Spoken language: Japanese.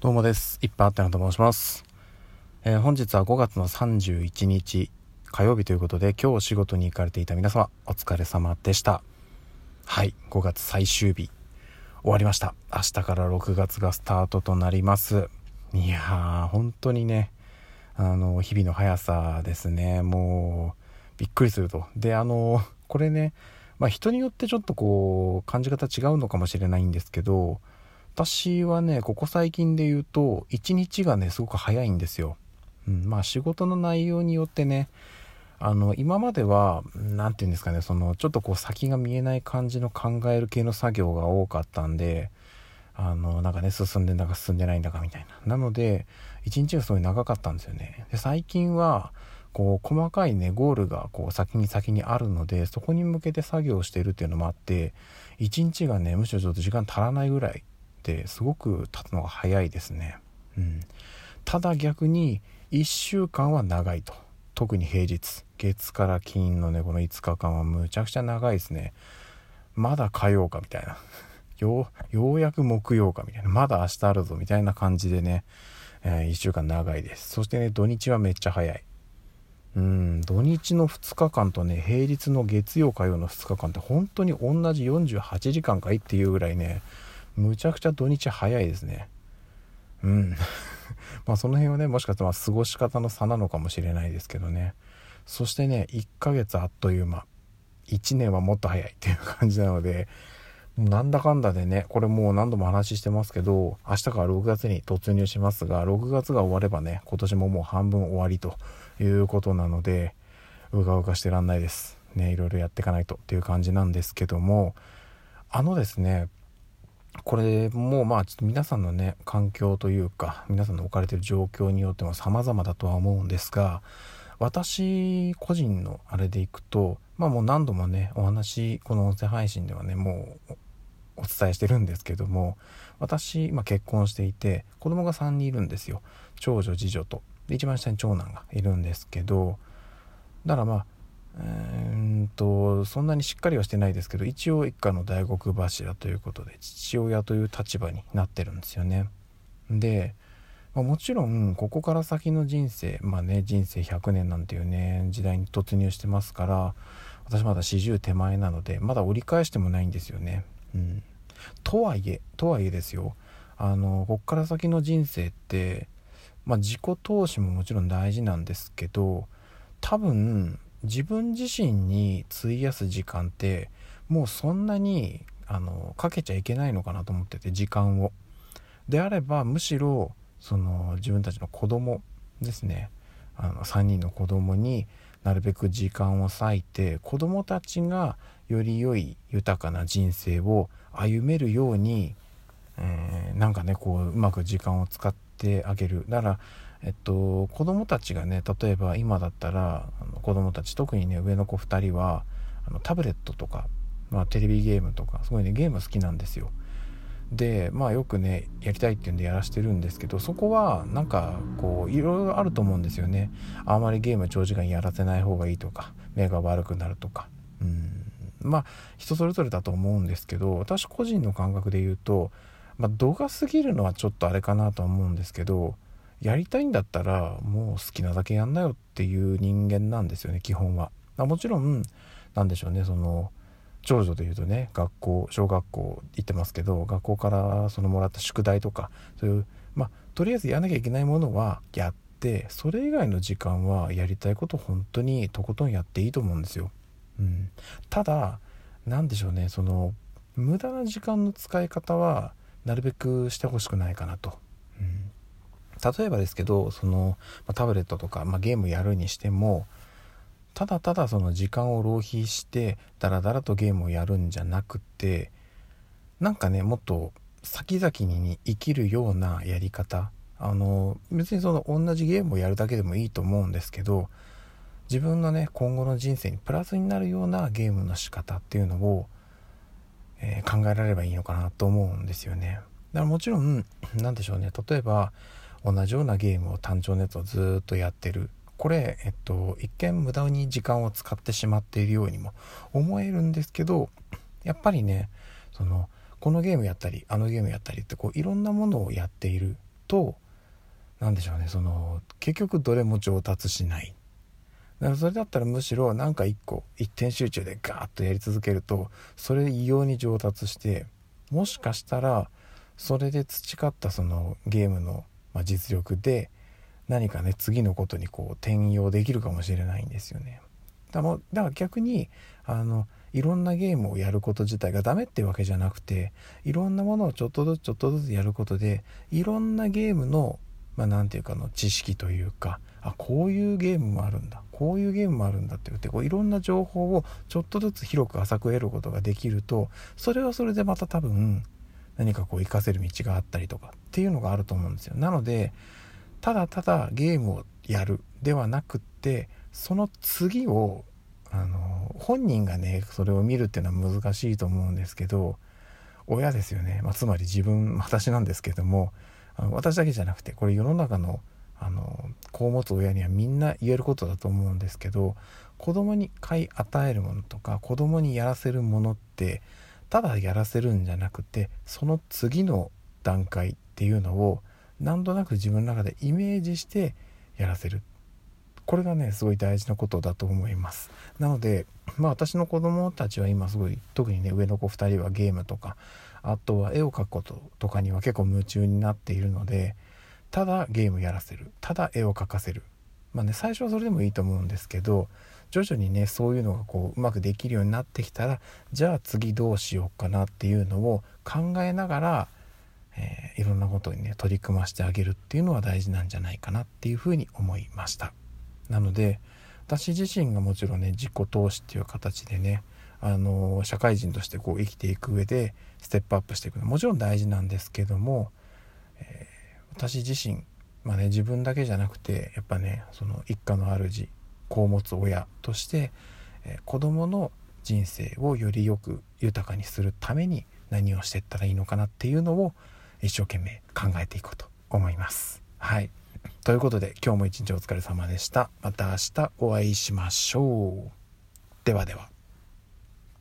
どうもです。いっぱいあったなと申します。えー、本日は5月の31日火曜日ということで今日お仕事に行かれていた皆様お疲れ様でした。はい、5月最終日終わりました。明日から6月がスタートとなります。いやー、本当にね、あの、日々の速さですね。もう、びっくりすると。で、あの、これね、まあ人によってちょっとこう、感じ方違うのかもしれないんですけど、私はね、ここ最近で言うと、一日がね、すごく早いんですよ。うん、まあ仕事の内容によってね、あの、今までは、何て言うんですかね、その、ちょっとこう先が見えない感じの考える系の作業が多かったんで、あの、なんかね、進んでんだか進んでないんだかみたいな。なので、一日がすごい長かったんですよね。で、最近は、こう、細かいね、ゴールが、こう、先に先にあるので、そこに向けて作業してるっていうのもあって、一日がね、むしろちょっと時間足らないぐらいってすごく経つのが早いですね。うん、ただ逆に1週間は長いと。特に平日。月から金のね、この5日間はむちゃくちゃ長いですね。まだ火曜かみたいな。よう、ようやく木曜かみたいな。まだ明日あるぞみたいな感じでね、えー、1週間長いです。そしてね、土日はめっちゃ早い。うん、土日の2日間とね、平日の月曜火曜の2日間って本当に同じ48時間かいっていうぐらいね、むちゃくちゃ土日早いですね。うん。まあその辺はねもしかしたら過ごし方の差なのかもしれないですけどね。そしてね1ヶ月あっという間。1年はもっと早いっていう感じなのでなんだかんだでねこれもう何度も話してますけど明日から6月に突入しますが6月が終わればね今年ももう半分終わりということなのでうかうかしてらんないです。ねいろいろやっていかないとっていう感じなんですけどもあのですねこれもまあちょっと皆さんのね環境というか皆さんの置かれてる状況によっても様々だとは思うんですが私個人のあれでいくとまあもう何度もねお話この音声配信ではねもうお伝えしてるんですけども私、ま、結婚していて子供が3人いるんですよ。長女次女と。で一番下に長男がいるんですけどだからまあうんとそんなにしっかりはしてないですけど一応一家の大黒柱ということで父親という立場になってるんですよね。で、まあ、もちろんここから先の人生まあね人生100年なんていうね時代に突入してますから私まだ40手前なのでまだ折り返してもないんですよね。うん、とはいえとはいえですよあのこっから先の人生ってまあ自己投資ももちろん大事なんですけど多分自分自身に費やす時間ってもうそんなにあのかけちゃいけないのかなと思ってて時間を。であればむしろその自分たちの子供ですねあの3人の子供になるべく時間を割いて子供たちがより良い豊かな人生を歩めるように、えー、なんかねこううまく時間を使っててあげる。だからえっと、子供たちがね例えば今だったらあの子供たち特にね上の子2人はあのタブレットとか、まあ、テレビゲームとかすごいねゲーム好きなんですよ。でまあよくねやりたいっていうんでやらしてるんですけどそこはなんかこういろいろあると思うんですよね。あんまりゲーム長時間やらせない方がいいとか目が悪くなるとか。うん。まあ人それぞれだと思うんですけど私個人の感覚で言うとまあ度が過ぎるのはちょっとあれかなとは思うんですけどやりたいんだったらもう好きなだけやんなよっていう人間なんですよね基本は。もちろん何でしょうねその長女で言うとね学校小学校行ってますけど学校からそのもらった宿題とかそういうまあとりあえずやらなきゃいけないものはやってそれ以外の時間はやりたいこと本当にとことんやっていいと思うんですよ。うん、ただ何でしょうねその無駄な時間の使い方はなるべくしてほしくないかなと。うん例えばですけどその、タブレットとか、まあ、ゲームやるにしてもただただその時間を浪費してダラダラとゲームをやるんじゃなくてなんかねもっと先々に生きるようなやり方あの別にその同じゲームをやるだけでもいいと思うんですけど自分のね今後の人生にプラスになるようなゲームの仕方っていうのを、えー、考えられればいいのかなと思うんですよね。だからもちろん何でしょうね。例えば同じようなゲームを単調のやつをずっとやってる。これ、えっと、一見無駄に時間を使ってしまっているようにも思えるんですけどやっぱりねそのこのゲームやったりあのゲームやったりってこういろんなものをやっていると何でしょうね。その結局どれも上達しない。だからそれだったらむしろ何か一個一点集中でガーッとやり続けるとそれで異様に上達してもしかしたらそれで培ったそのゲームの実力で何かね次のことにこう転用できるかもしれないんですよね。だから逆にあのいろんなゲームをやること自体がダメっていうわけじゃなくていろんなものをちょっとずつちょっとずつやることでいろんなゲームのまあ、て言うかの知識というかあこういうゲームもあるんだこういうゲームもあるんだって言ってこういろんな情報をちょっとずつ広く浅く得ることができるとそれはそれでまた多分何かこう活かせる道があったりとかっていうのがあると思うんですよ。なのでただただゲームをやるではなくってその次をあの本人がねそれを見るっていうのは難しいと思うんですけど親ですよね、まあ、つまり自分私なんですけどもあの私だけじゃなくてこれ世の中のあの子を持つ親にはみんな言えることだと思うんですけど子供に買い与えるものとか子供にやらせるものってただやらせるんじゃなくてその次の段階っていうのをなんとなく自分の中でイメージしてやらせる。これがねすごい大事なことだと思います。なのでまあ私の子供たちは今すごい特にね上の子2人はゲームとかあとは絵を描くこととかには結構夢中になっているのでただゲームやらせるただ絵を描かせる。まあね最初はそれでもいいと思うんですけど徐々にねそういうのがこううまくできるようになってきたらじゃあ次どうしようかなっていうのを考えながら、えー、いろんなことにね取り組ましてあげるっていうのは大事なんじゃないかなっていうふうに思いました。なので私自身がもちろんね自己投資っていう形でねあの社会人としてこう生きていく上でステップアップしていくのはもちろん大事なんですけども、えー、私自身まあね自分だけじゃなくてやっぱねその一家の主子を持つ親として、えー、子供の人生をよりよく豊かにするために何をしていったらいいのかなっていうのを一生懸命考えていこうと思います。はい。ということで今日も一日お疲れ様でした。また明日お会いしましょう。ではでは。